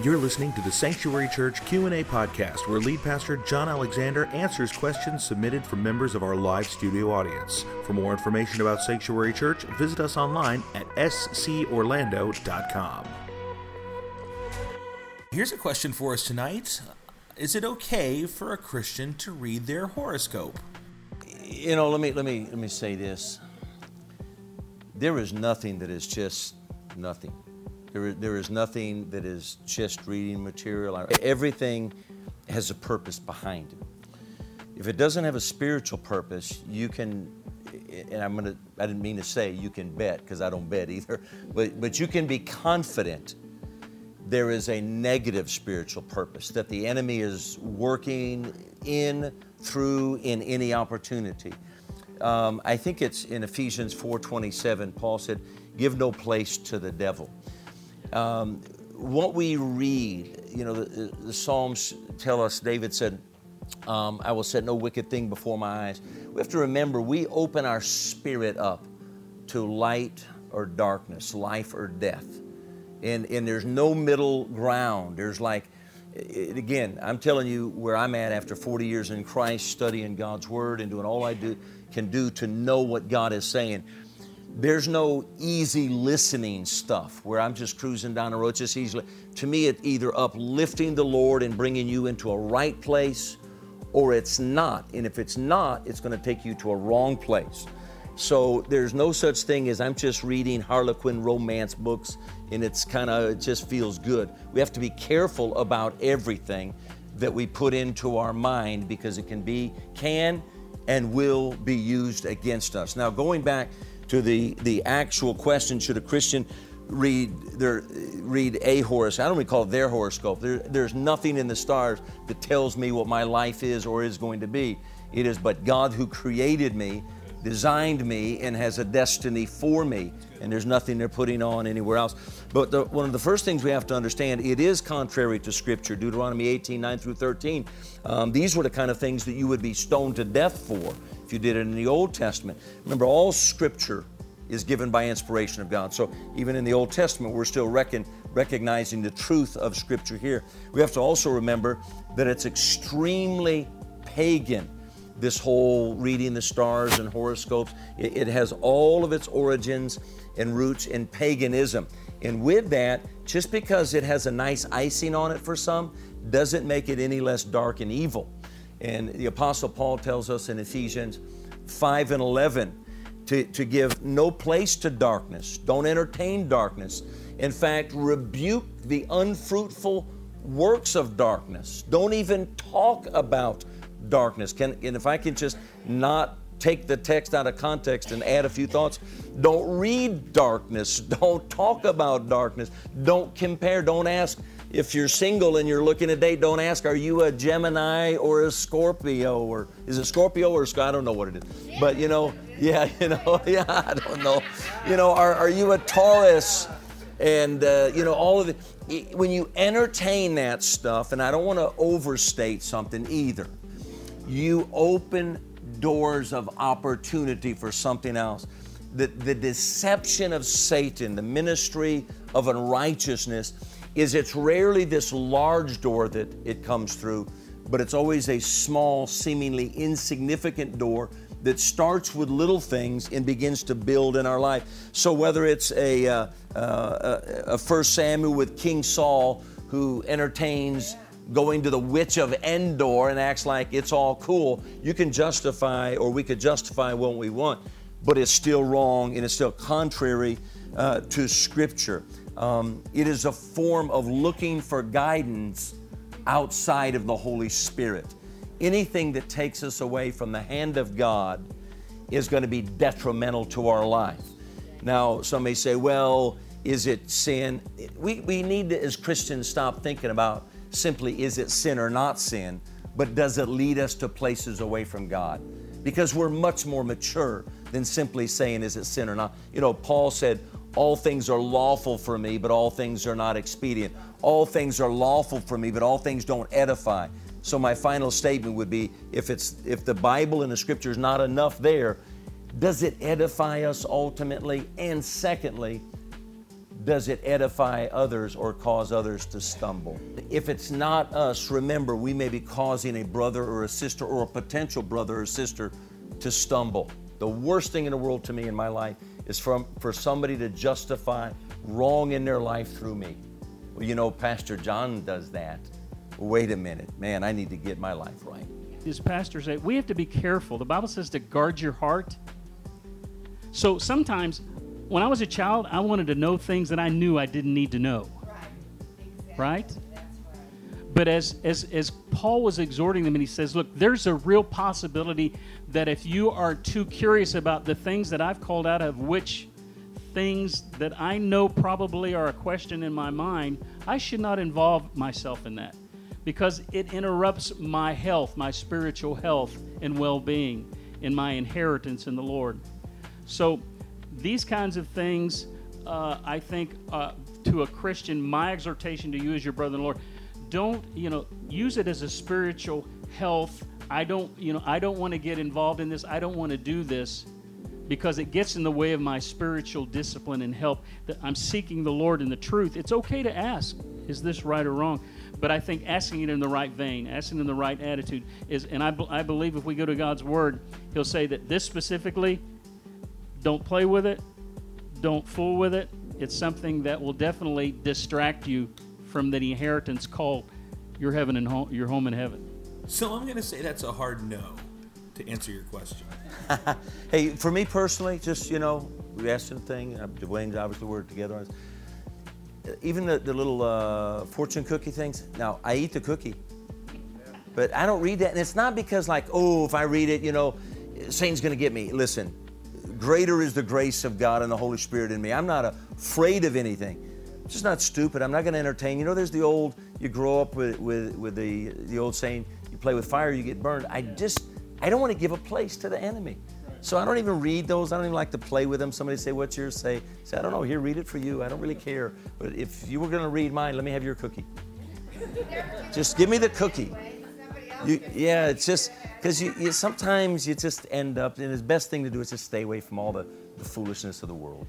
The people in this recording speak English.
You're listening to the Sanctuary Church Q&A podcast where lead pastor John Alexander answers questions submitted from members of our live studio audience. For more information about Sanctuary Church, visit us online at scorlando.com. Here's a question for us tonight. Is it okay for a Christian to read their horoscope? You know, let me let me let me say this. There is nothing that is just nothing. There, there is nothing that is just reading material. Everything has a purpose behind it. If it doesn't have a spiritual purpose, you can, and I'm gonna, I didn't mean to say you can bet because I don't bet either, but, but you can be confident there is a negative spiritual purpose that the enemy is working in, through, in any opportunity. Um, I think it's in Ephesians 4:27. Paul said, "Give no place to the devil." Um, what we read, you know, the, the, Psalms tell us, David said, um, I will set no wicked thing before my eyes. We have to remember we open our spirit up to light or darkness, life or death. And, and there's no middle ground. There's like, it, again, I'm telling you where I'm at after 40 years in Christ, studying God's Word and doing all I do can do to know what God is saying. There's no easy listening stuff where I'm just cruising down the road just easily. To me, it's either uplifting the Lord and bringing you into a right place or it's not. And if it's not, it's going to take you to a wrong place. So there's no such thing as I'm just reading Harlequin romance books and it's kind of, it just feels good. We have to be careful about everything that we put into our mind because it can be, can and will be used against us. Now, going back to the, the actual question should a Christian read their read a horoscope? I don't even call it their horoscope. There, there's nothing in the stars that tells me what my life is or is going to be. It is but God who created me, designed me, and has a destiny for me. And there's nothing they're putting on anywhere else. But the, one of the first things we have to understand, it is contrary to Scripture. Deuteronomy 18, 9 through 13. Um, these were the kind of things that you would be stoned to death for you did it in the Old Testament. Remember, all Scripture is given by inspiration of God. So even in the Old Testament, we're still reckon, recognizing the truth of Scripture here. We have to also remember that it's extremely pagan, this whole reading the stars and horoscopes. It, it has all of its origins and roots in paganism. And with that, just because it has a nice icing on it for some, doesn't make it any less dark and evil. And the Apostle Paul tells us in Ephesians 5 and 11 to, to give no place to darkness. Don't entertain darkness. In fact, rebuke the unfruitful works of darkness. Don't even talk about darkness. Can, and if I can just not take the text out of context and add a few thoughts, don't read darkness. Don't talk about darkness. Don't compare. Don't ask if you're single and you're looking at date, don't ask, are you a Gemini or a Scorpio? Or is it Scorpio or Scorpio? I don't know what it is. But you know, yeah, you know, yeah, I don't know. You know, are, are you a Taurus? And, uh, you know, all of it. When you entertain that stuff, and I don't want to overstate something either, you open doors of opportunity for something else. The, the deception of Satan, the ministry of unrighteousness, is it's rarely this large door that it comes through, but it's always a small, seemingly insignificant door that starts with little things and begins to build in our life. So whether it's a, uh, uh, a First Samuel with King Saul who entertains going to the witch of Endor and acts like it's all cool, you can justify, or we could justify what we want, but it's still wrong and it's still contrary uh, to Scripture. Um, it is a form of looking for guidance outside of the Holy Spirit. Anything that takes us away from the hand of God is going to be detrimental to our life. Now, some may say, well, is it sin? We, we need to, as Christians, stop thinking about simply is it sin or not sin, but does it lead us to places away from God? Because we're much more mature than simply saying, is it sin or not? You know, Paul said, all things are lawful for me, but all things are not expedient. All things are lawful for me, but all things don't edify. So my final statement would be if it's if the Bible and the scripture is not enough there, does it edify us ultimately? And secondly, does it edify others or cause others to stumble? If it's not us, remember we may be causing a brother or a sister or a potential brother or sister to stumble. The worst thing in the world to me in my life is from, for somebody to justify wrong in their life through me. Well, you know, Pastor John does that. Wait a minute, man, I need to get my life right. As pastors say, we have to be careful. The Bible says to guard your heart. So sometimes when I was a child, I wanted to know things that I knew I didn't need to know. Right? Exactly. right? But as, as, as Paul was exhorting them, and he says, Look, there's a real possibility that if you are too curious about the things that I've called out of which things that I know probably are a question in my mind, I should not involve myself in that because it interrupts my health, my spiritual health and well being, in my inheritance in the Lord. So, these kinds of things, uh, I think, uh, to a Christian, my exhortation to you as your brother in the Lord, don't, you know, use it as a spiritual health. I don't, you know, I don't want to get involved in this. I don't want to do this because it gets in the way of my spiritual discipline and help that I'm seeking the Lord in the truth. It's okay to ask, is this right or wrong? But I think asking it in the right vein, asking in the right attitude is, and I, I believe if we go to God's Word, He'll say that this specifically don't play with it. Don't fool with it. It's something that will definitely distract you from the inheritance called your heaven and home, your home in heaven. So I'm going to say that's a hard no to answer your question. hey, for me personally, just you know, we asked the thing. Uh, Dwayne's obviously we're together on this. Even the, the little uh, fortune cookie things. Now I eat the cookie, but I don't read that, and it's not because like, oh, if I read it, you know, Satan's going to get me. Listen, Greater is the grace of God and the Holy Spirit in me. I'm not afraid of anything. Just not stupid. I'm not going to entertain. You know, there's the old, you grow up with, with, with the, the old saying, you play with fire, you get burned. I just, I don't want to give a place to the enemy. So I don't even read those. I don't even like to play with them. Somebody say, what's yours? Say, say, I don't know. Here, read it for you. I don't really care. But if you were going to read mine, let me have your cookie. just give me the cookie. You, yeah, it's just because you, you, sometimes you just end up, and the best thing to do is just stay away from all the, the foolishness of the world.